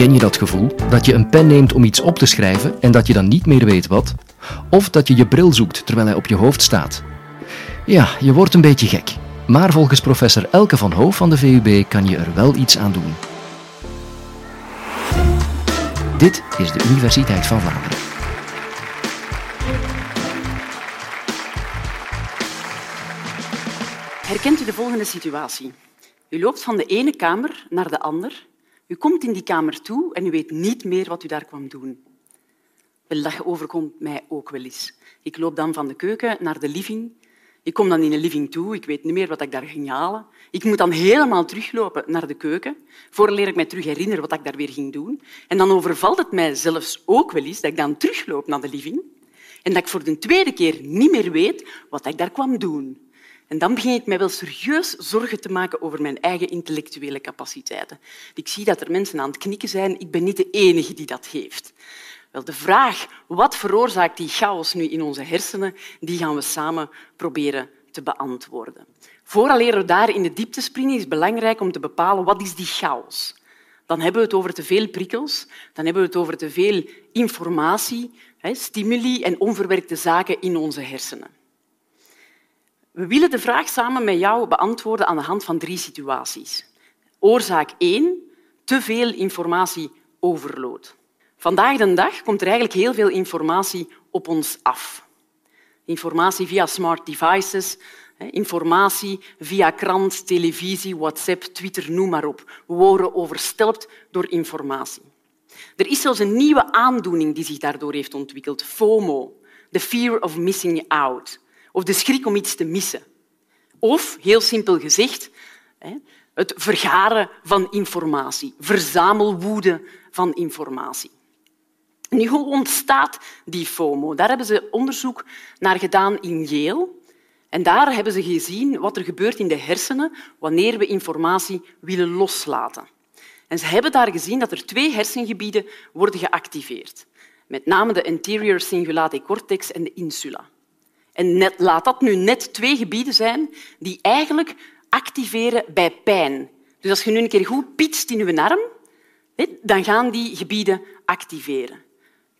Ken je dat gevoel? Dat je een pen neemt om iets op te schrijven en dat je dan niet meer weet wat? Of dat je je bril zoekt terwijl hij op je hoofd staat? Ja, je wordt een beetje gek. Maar volgens professor Elke van Hoof van de VUB kan je er wel iets aan doen. Dit is de Universiteit van Vlaanderen. Herkent u de volgende situatie? U loopt van de ene kamer naar de ander. U komt in die kamer toe en u weet niet meer wat u daar kwam doen. Wel, dat overkomt mij ook wel eens. Ik loop dan van de keuken naar de living. Ik kom dan in de living toe. Ik weet niet meer wat ik daar ging halen. Ik moet dan helemaal teruglopen naar de keuken. Voor leer ik mij terug herinneren wat ik daar weer ging doen. En dan overvalt het mij zelfs ook wel eens dat ik dan terugloop naar de living en dat ik voor de tweede keer niet meer weet wat ik daar kwam doen. En dan begin ik mij wel serieus zorgen te maken over mijn eigen intellectuele capaciteiten. Ik zie dat er mensen aan het knikken zijn. Ik ben niet de enige die dat heeft. Wel, de vraag wat veroorzaakt die chaos nu in onze hersenen, die gaan we samen proberen te beantwoorden. Vooraleer we daar in de diepte springen, is het belangrijk om te bepalen wat is die chaos. Dan hebben we het over te veel prikkels, dan hebben we het over te veel informatie, stimuli en onverwerkte zaken in onze hersenen. We willen de vraag samen met jou beantwoorden aan de hand van drie situaties. Oorzaak 1, te veel informatie overload. Vandaag de dag komt er eigenlijk heel veel informatie op ons af. Informatie via smart devices, informatie via krant, televisie, WhatsApp, Twitter, noem maar op. We worden overstelpt door informatie. Er is zelfs een nieuwe aandoening die zich daardoor heeft ontwikkeld, FOMO, the fear of missing out of de schrik om iets te missen. Of, heel simpel gezegd, het vergaren van informatie, verzamelwoede van informatie. Nu, hoe ontstaat die FOMO? Daar hebben ze onderzoek naar gedaan in Yale. En daar hebben ze gezien wat er gebeurt in de hersenen wanneer we informatie willen loslaten. En ze hebben daar gezien dat er twee hersengebieden worden geactiveerd. Met name de anterior cingulate cortex en de insula. Net, laat dat nu net twee gebieden zijn die eigenlijk activeren bij pijn. Dus als je nu een keer goed pietst in je arm, dan gaan die gebieden activeren.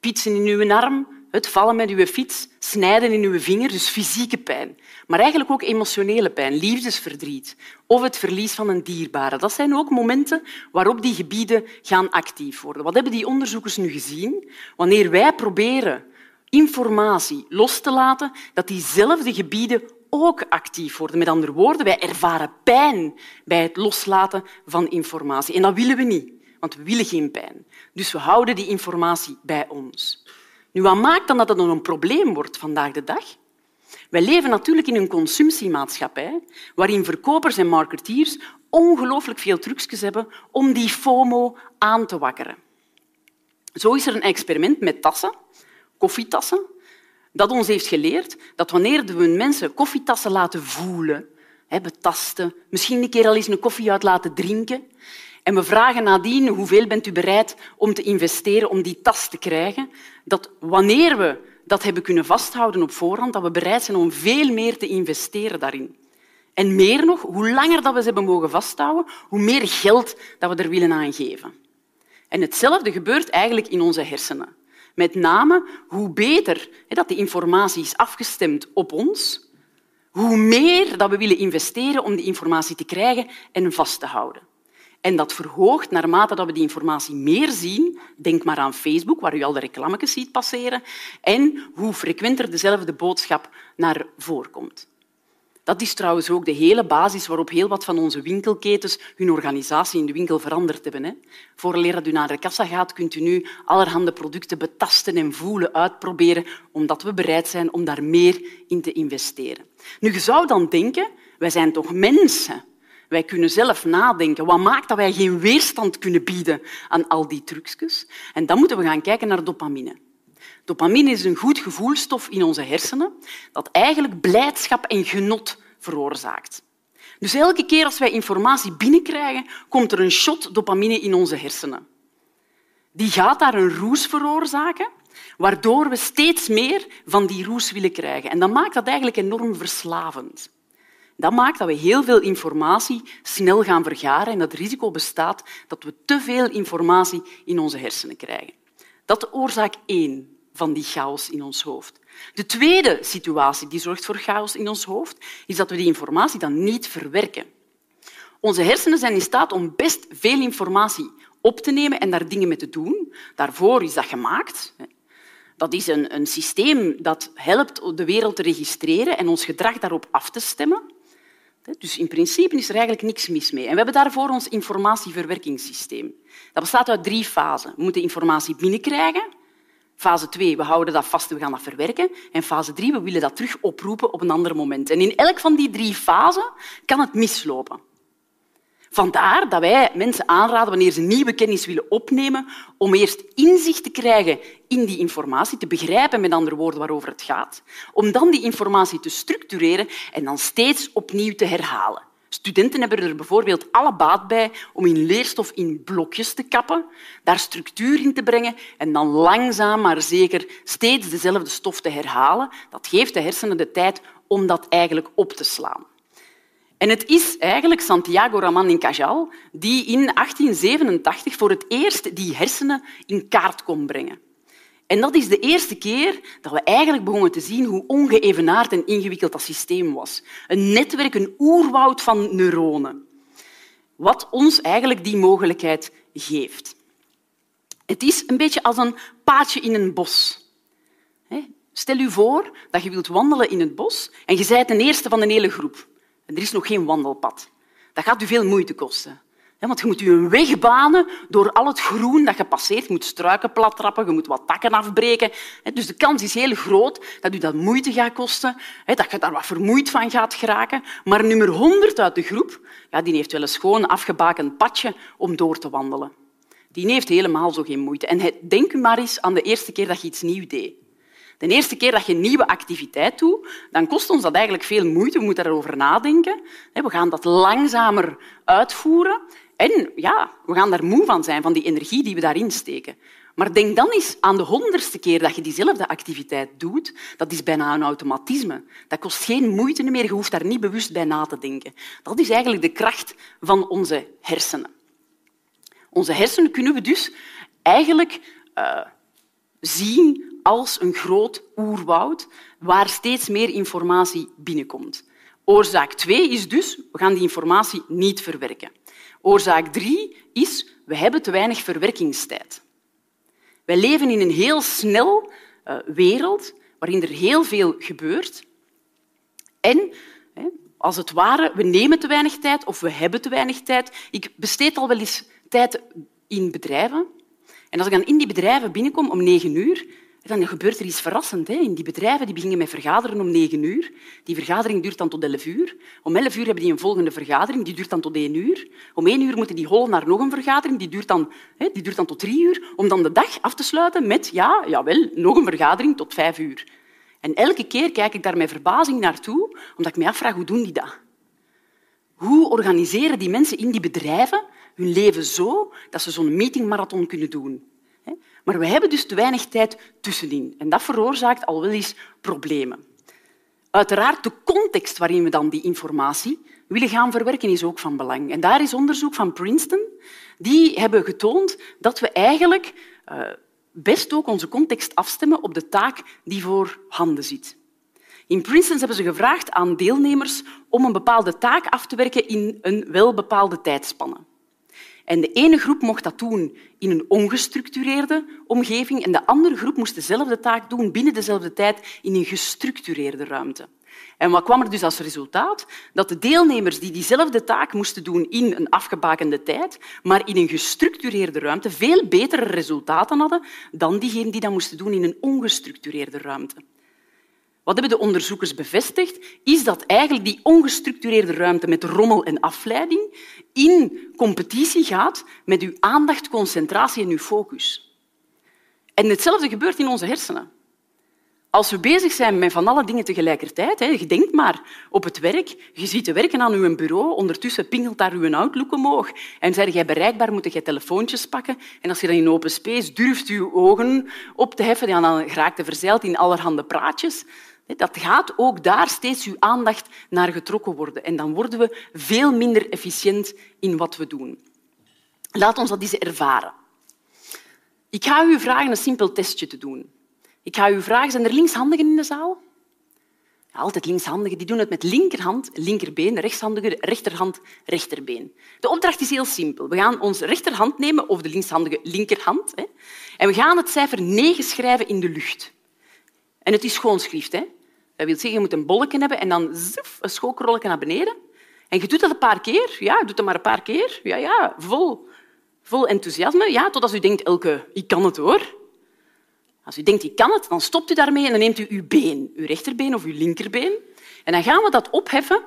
Pietsen in je arm, het vallen met je fiets, snijden in je vinger, dus fysieke pijn. Maar eigenlijk ook emotionele pijn, liefdesverdriet of het verlies van een dierbare. Dat zijn ook momenten waarop die gebieden gaan actief worden. Wat hebben die onderzoekers nu gezien? Wanneer wij proberen informatie los te laten, dat diezelfde gebieden ook actief worden. Met andere woorden, wij ervaren pijn bij het loslaten van informatie. En dat willen we niet, want we willen geen pijn. Dus we houden die informatie bij ons. Nu, wat maakt dan dat het een probleem wordt vandaag de dag? Wij leven natuurlijk in een consumptiemaatschappij waarin verkopers en marketeers ongelooflijk veel trucjes hebben om die FOMO aan te wakkeren. Zo is er een experiment met tassen koffietassen, dat ons heeft geleerd dat wanneer we mensen koffietassen laten voelen, betasten, misschien een keer al eens een koffie uit laten drinken, en we vragen nadien hoeveel bent u bereid om te investeren om die tas te krijgen, dat wanneer we dat hebben kunnen vasthouden op voorhand, dat we bereid zijn om veel meer te investeren daarin. En meer nog, hoe langer dat we ze hebben mogen vasthouden, hoe meer geld dat we er willen aan geven. En hetzelfde gebeurt eigenlijk in onze hersenen. Met name hoe beter dat de informatie is afgestemd op ons, hoe meer dat we willen investeren om die informatie te krijgen en vast te houden. En dat verhoogt naarmate dat we die informatie meer zien. Denk maar aan Facebook, waar u al de reclametjes ziet passeren. En hoe frequenter dezelfde boodschap naar voren komt. Dat is trouwens ook de hele basis waarop heel wat van onze winkelketens hun organisatie in de winkel veranderd hebben. Hè. Voordat u naar de kassa gaat, kunt u nu allerhande producten betasten en voelen, uitproberen, omdat we bereid zijn om daar meer in te investeren. Nu, je zou dan denken, wij zijn toch mensen. Wij kunnen zelf nadenken. Wat maakt dat wij geen weerstand kunnen bieden aan al die trucjes? En dan moeten we gaan kijken naar dopamine. Dopamine is een goed gevoelstof in onze hersenen dat eigenlijk blijdschap en genot veroorzaakt. Dus elke keer als wij informatie binnenkrijgen, komt er een shot dopamine in onze hersenen. Die gaat daar een roes veroorzaken, waardoor we steeds meer van die roes willen krijgen. En dat maakt dat eigenlijk enorm verslavend. Dat maakt dat we heel veel informatie snel gaan vergaren en dat risico bestaat dat we te veel informatie in onze hersenen krijgen. Dat is oorzaak één van die chaos in ons hoofd. De tweede situatie die zorgt voor chaos in ons hoofd is dat we die informatie dan niet verwerken. Onze hersenen zijn in staat om best veel informatie op te nemen en daar dingen mee te doen. Daarvoor is dat gemaakt. Dat is een, een systeem dat helpt de wereld te registreren en ons gedrag daarop af te stemmen. Dus in principe is er eigenlijk niks mis mee. En we hebben daarvoor ons informatieverwerkingssysteem. Dat bestaat uit drie fasen. We moeten informatie binnenkrijgen. Fase 2, we houden dat vast en we gaan dat verwerken. En fase 3, we willen dat terug oproepen op een ander moment. En in elk van die drie fasen kan het mislopen. Vandaar dat wij mensen aanraden, wanneer ze nieuwe kennis willen opnemen, om eerst inzicht te krijgen in die informatie, te begrijpen, met andere woorden, waarover het gaat, om dan die informatie te structureren en dan steeds opnieuw te herhalen. Studenten hebben er bijvoorbeeld alle baat bij om hun leerstof in blokjes te kappen, daar structuur in te brengen en dan langzaam maar zeker steeds dezelfde stof te herhalen. Dat geeft de hersenen de tijd om dat eigenlijk op te slaan. En het is eigenlijk Santiago Ramón y Cajal die in 1887 voor het eerst die hersenen in kaart kon brengen. En dat is de eerste keer dat we eigenlijk begonnen te zien hoe ongeëvenaard en ingewikkeld dat systeem was. Een netwerk, een oerwoud van neuronen. Wat ons eigenlijk die mogelijkheid geeft. Het is een beetje als een paadje in een bos. Stel u voor dat je wilt wandelen in het bos en je bent de eerste van de hele groep. En er is nog geen wandelpad. Dat gaat u veel moeite kosten. Want je moet je een weg banen door al het groen dat je passeert. Je moet struiken plattrappen, je moet wat takken afbreken. Dus de kans is heel groot dat u dat moeite gaat kosten, dat je daar wat vermoeid van gaat geraken. Maar nummer 100 uit de groep ja, die heeft wel een schoon afgebakend padje om door te wandelen. Die heeft helemaal zo geen moeite. En denk maar eens aan de eerste keer dat je iets nieuws deed. De eerste keer dat je een nieuwe activiteit doet, dan kost ons dat eigenlijk veel moeite. We moeten daarover nadenken. We gaan dat langzamer uitvoeren. En ja, we gaan daar moe van zijn, van die energie die we daarin steken. Maar denk dan eens aan de honderdste keer dat je diezelfde activiteit doet. Dat is bijna een automatisme. Dat kost geen moeite meer. Je hoeft daar niet bewust bij na te denken. Dat is eigenlijk de kracht van onze hersenen. Onze hersenen kunnen we dus eigenlijk uh, zien als een groot oerwoud waar steeds meer informatie binnenkomt. Oorzaak 2 is dus, we gaan die informatie niet verwerken. Oorzaak 3 is, we hebben te weinig verwerkingstijd. Wij leven in een heel snel uh, wereld waarin er heel veel gebeurt. En als het ware, we nemen te weinig tijd of we hebben te weinig tijd. Ik besteed al wel eens tijd in bedrijven. En als ik dan in die bedrijven binnenkom om negen uur, dan gebeurt er iets verrassends. In die bedrijven die beginnen met vergaderen om negen uur. Die vergadering duurt dan tot elf uur. Om elf uur hebben die een volgende vergadering, die duurt dan tot één uur. Om één uur moeten die hollen naar nog een vergadering, die duurt dan, die duurt dan tot drie uur. Om dan de dag af te sluiten met, ja, jawel, nog een vergadering tot vijf uur. En elke keer kijk ik daar met verbazing naartoe, omdat ik me afvraag, hoe doen die dat? Hoe organiseren die mensen in die bedrijven hun leven zo dat ze zo'n meetingmarathon kunnen doen? Maar we hebben dus te weinig tijd tussenin. En dat veroorzaakt al wel eens problemen. Uiteraard, de context waarin we dan die informatie willen gaan verwerken is ook van belang. En daar is onderzoek van Princeton. Die hebben getoond dat we eigenlijk uh, best ook onze context afstemmen op de taak die voor handen zit. In Princeton hebben ze gevraagd aan deelnemers om een bepaalde taak af te werken in een welbepaalde tijdspanne. En de ene groep mocht dat doen in een ongestructureerde omgeving en de andere groep moest dezelfde taak doen binnen dezelfde tijd in een gestructureerde ruimte. En wat kwam er dus als resultaat? Dat de deelnemers die diezelfde taak moesten doen in een afgebakende tijd, maar in een gestructureerde ruimte, veel betere resultaten hadden dan diegenen die dat moesten doen in een ongestructureerde ruimte. Wat hebben de onderzoekers bevestigd? Is dat eigenlijk die ongestructureerde ruimte met rommel en afleiding in competitie gaat met uw aandacht, concentratie en uw focus. En hetzelfde gebeurt in onze hersenen. Als we bezig zijn met van alle dingen tegelijkertijd, je denkt maar op het werk, je zit te werken aan uw bureau, ondertussen pingelt daar uw Outlook omhoog en zeg jij bereikbaar, moet je telefoontjes pakken. En als je dan in open space durft je ogen op te heffen, dan raakt je verzeild in allerhande praatjes Dat gaat ook daar steeds uw aandacht naar getrokken worden. En dan worden we veel minder efficiënt in wat we doen. Laat ons dat eens ervaren. Ik ga u vragen een simpel testje te doen. Ik ga u vragen, zijn er linkshandigen in de zaal? altijd linkshandigen, die doen het met linkerhand, linkerbeen, rechtshandigen, rechterhand, rechterbeen. De opdracht is heel simpel. We gaan onze rechterhand nemen, of de linkshandige linkerhand, hè, en we gaan het cijfer 9 schrijven in de lucht. En het is schoonschrift. Hè. Dat wil zeggen, je moet een bolletje hebben en dan zoef, een schookrolletje naar beneden. En je doet dat een paar keer. Ja, doet dat maar een paar keer. Ja, ja, vol, vol enthousiasme. Ja, totdat u denkt, Elke, ik kan het hoor. Als u denkt, ik kan het, dan stopt u daarmee en dan neemt u uw been, uw rechterbeen of uw linkerbeen. En dan gaan we dat opheffen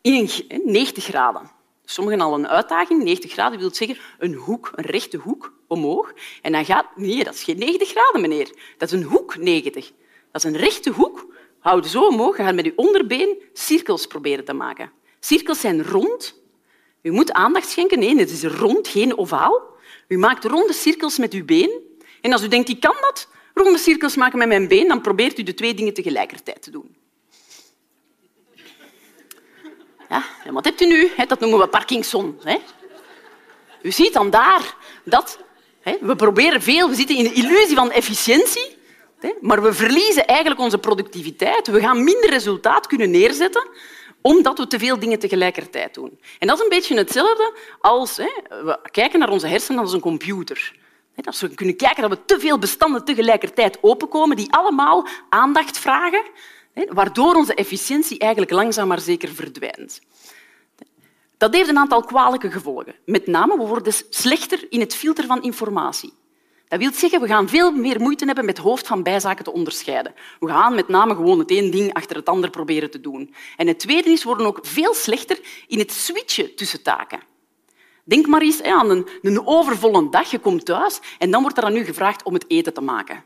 in 90 graden. Sommigen al een uitdaging. 90 graden wil zeggen een hoek, een rechte hoek omhoog. En dan gaat... Nee, dat is geen 90 graden, meneer. Dat is een hoek 90. Dat is een rechte hoek. Houd zo omhoog en gaat met uw onderbeen cirkels proberen te maken. Cirkels zijn rond. U moet aandacht schenken. Nee, het is rond, geen ovaal. U maakt ronde cirkels met uw been. En als u denkt, ik kan dat, ronde cirkels maken met mijn been, dan probeert u de twee dingen tegelijkertijd te doen. Ja, wat hebt u nu? Dat noemen we Parkinson. U ziet dan daar dat we proberen veel, we zitten in de illusie van efficiëntie, maar we verliezen eigenlijk onze productiviteit. We gaan minder resultaat kunnen neerzetten omdat we te veel dingen tegelijkertijd doen. En dat is een beetje hetzelfde als we kijken naar onze hersenen als een computer. Als we kunnen kijken dat we te veel bestanden tegelijkertijd openkomen, die allemaal aandacht vragen, waardoor onze efficiëntie eigenlijk langzaam maar zeker verdwijnt. Dat heeft een aantal kwalijke gevolgen. Met name, we worden slechter in het filteren van informatie. Dat wil zeggen, we gaan veel meer moeite hebben met hoofd van bijzaken te onderscheiden. We gaan met name gewoon het één ding achter het ander proberen te doen. En het tweede is, we worden ook veel slechter in het switchen tussen taken. Denk maar eens aan een, een overvolle dag. Je komt thuis en dan wordt er aan u gevraagd om het eten te maken.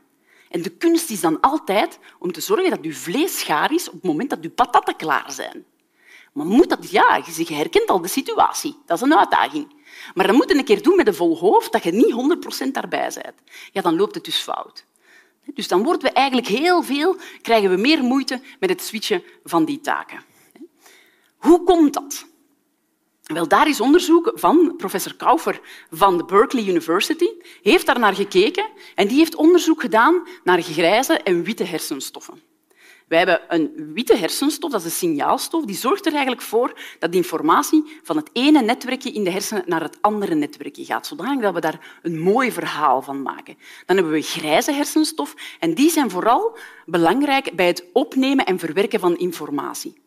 En de kunst is dan altijd om te zorgen dat uw vlees gaar is op het moment dat uw patatten klaar zijn. Maar moet dat, ja, je herkent al de situatie. Dat is een uitdaging. Maar dan moet je een keer doen met een vol hoofd dat je niet 100% daarbij bent. Ja, dan loopt het dus fout. Dus dan worden we eigenlijk heel veel, krijgen we meer moeite met het switchen van die taken. Hoe komt dat? Wel, daar is onderzoek van professor Kaufer van de Berkeley University. heeft daar naar gekeken en die heeft onderzoek gedaan naar grijze en witte hersenstoffen. Wij hebben een witte hersenstof, dat is een signaalstof, die zorgt er eigenlijk voor dat informatie van het ene netwerkje in de hersenen naar het andere netwerkje gaat, zodanig dat we daar een mooi verhaal van maken. Dan hebben we grijze hersenstof en die zijn vooral belangrijk bij het opnemen en verwerken van informatie.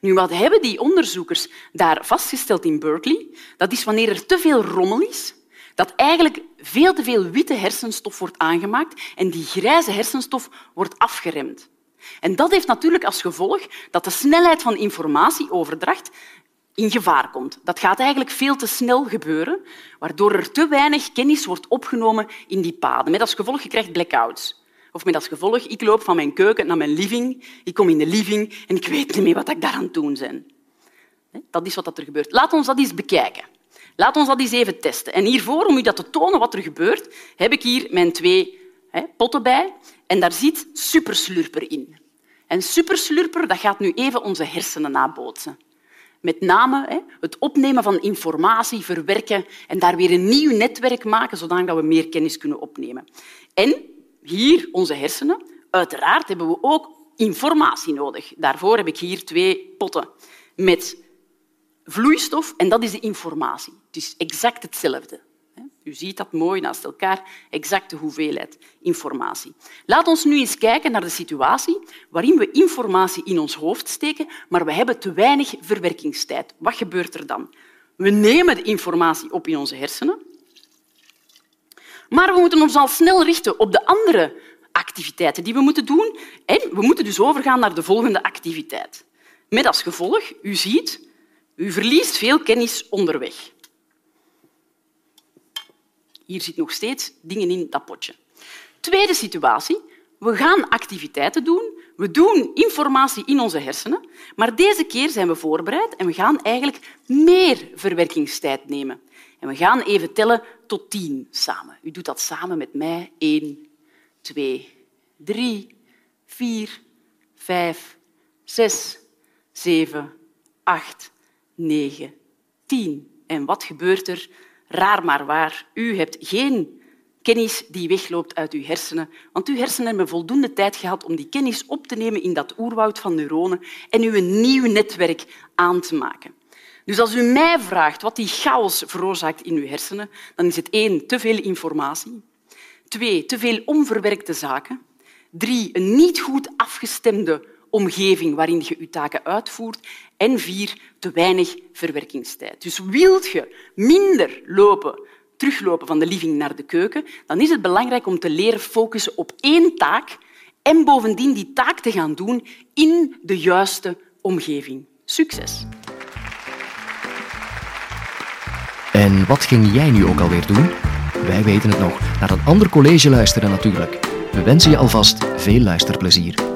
Nu, wat hebben die onderzoekers daar vastgesteld in Berkeley? Dat is wanneer er te veel rommel is, dat eigenlijk veel te veel witte hersenstof wordt aangemaakt en die grijze hersenstof wordt afgeremd. En dat heeft natuurlijk als gevolg dat de snelheid van informatieoverdracht in gevaar komt. Dat gaat eigenlijk veel te snel gebeuren, waardoor er te weinig kennis wordt opgenomen in die paden. Met als gevolg je krijgt blackouts. Of met als gevolg, ik loop van mijn keuken naar mijn living, ik kom in de living en ik weet niet meer wat ik daar aan het doen ben. Dat is wat er gebeurt. Laat ons dat eens bekijken. Laat ons dat eens even testen. En hiervoor, om u dat te tonen wat er gebeurt, heb ik hier mijn twee potten bij. En daar zit superslurper in. En superslurper dat gaat nu even onze hersenen nabootsen. Met name het opnemen van informatie, verwerken en daar weer een nieuw netwerk maken, zodat we meer kennis kunnen opnemen. En hier onze hersenen. Uiteraard hebben we ook informatie nodig. Daarvoor heb ik hier twee potten met vloeistof en dat is de informatie. Het is exact hetzelfde. U ziet dat mooi naast elkaar, exacte hoeveelheid informatie. Laat ons nu eens kijken naar de situatie waarin we informatie in ons hoofd steken, maar we hebben te weinig verwerkingstijd. Wat gebeurt er dan? We nemen de informatie op in onze hersenen, maar we moeten ons al snel richten op de andere activiteiten die we moeten doen. En we moeten dus overgaan naar de volgende activiteit. Met als gevolg, u ziet, u verliest veel kennis onderweg. Hier zit nog steeds dingen in dat potje. Tweede situatie. We gaan activiteiten doen. We doen informatie in onze hersenen. Maar deze keer zijn we voorbereid en we gaan eigenlijk meer verwerkingstijd nemen. En we gaan even tellen tot tien samen. U doet dat samen met mij. Eén, twee, drie, vier, vijf, zes, zeven, acht, negen, tien. En wat gebeurt er? Raar maar waar, u hebt geen kennis die wegloopt uit uw hersenen, want uw hersenen hebben voldoende tijd gehad om die kennis op te nemen in dat oerwoud van neuronen en u een nieuw netwerk aan te maken. Dus als u mij vraagt wat die chaos veroorzaakt in uw hersenen, dan is het één, te veel informatie, twee, te veel onverwerkte zaken, drie, een niet goed afgestemde omgeving waarin je je taken uitvoert en vier, te weinig verwerkingstijd. Dus wilt je minder lopen, teruglopen van de living naar de keuken, dan is het belangrijk om te leren focussen op één taak en bovendien die taak te gaan doen in de juiste omgeving. Succes! En wat ging jij nu ook alweer doen? Wij weten het nog. Naar een ander college luisteren natuurlijk. We wensen je alvast veel luisterplezier.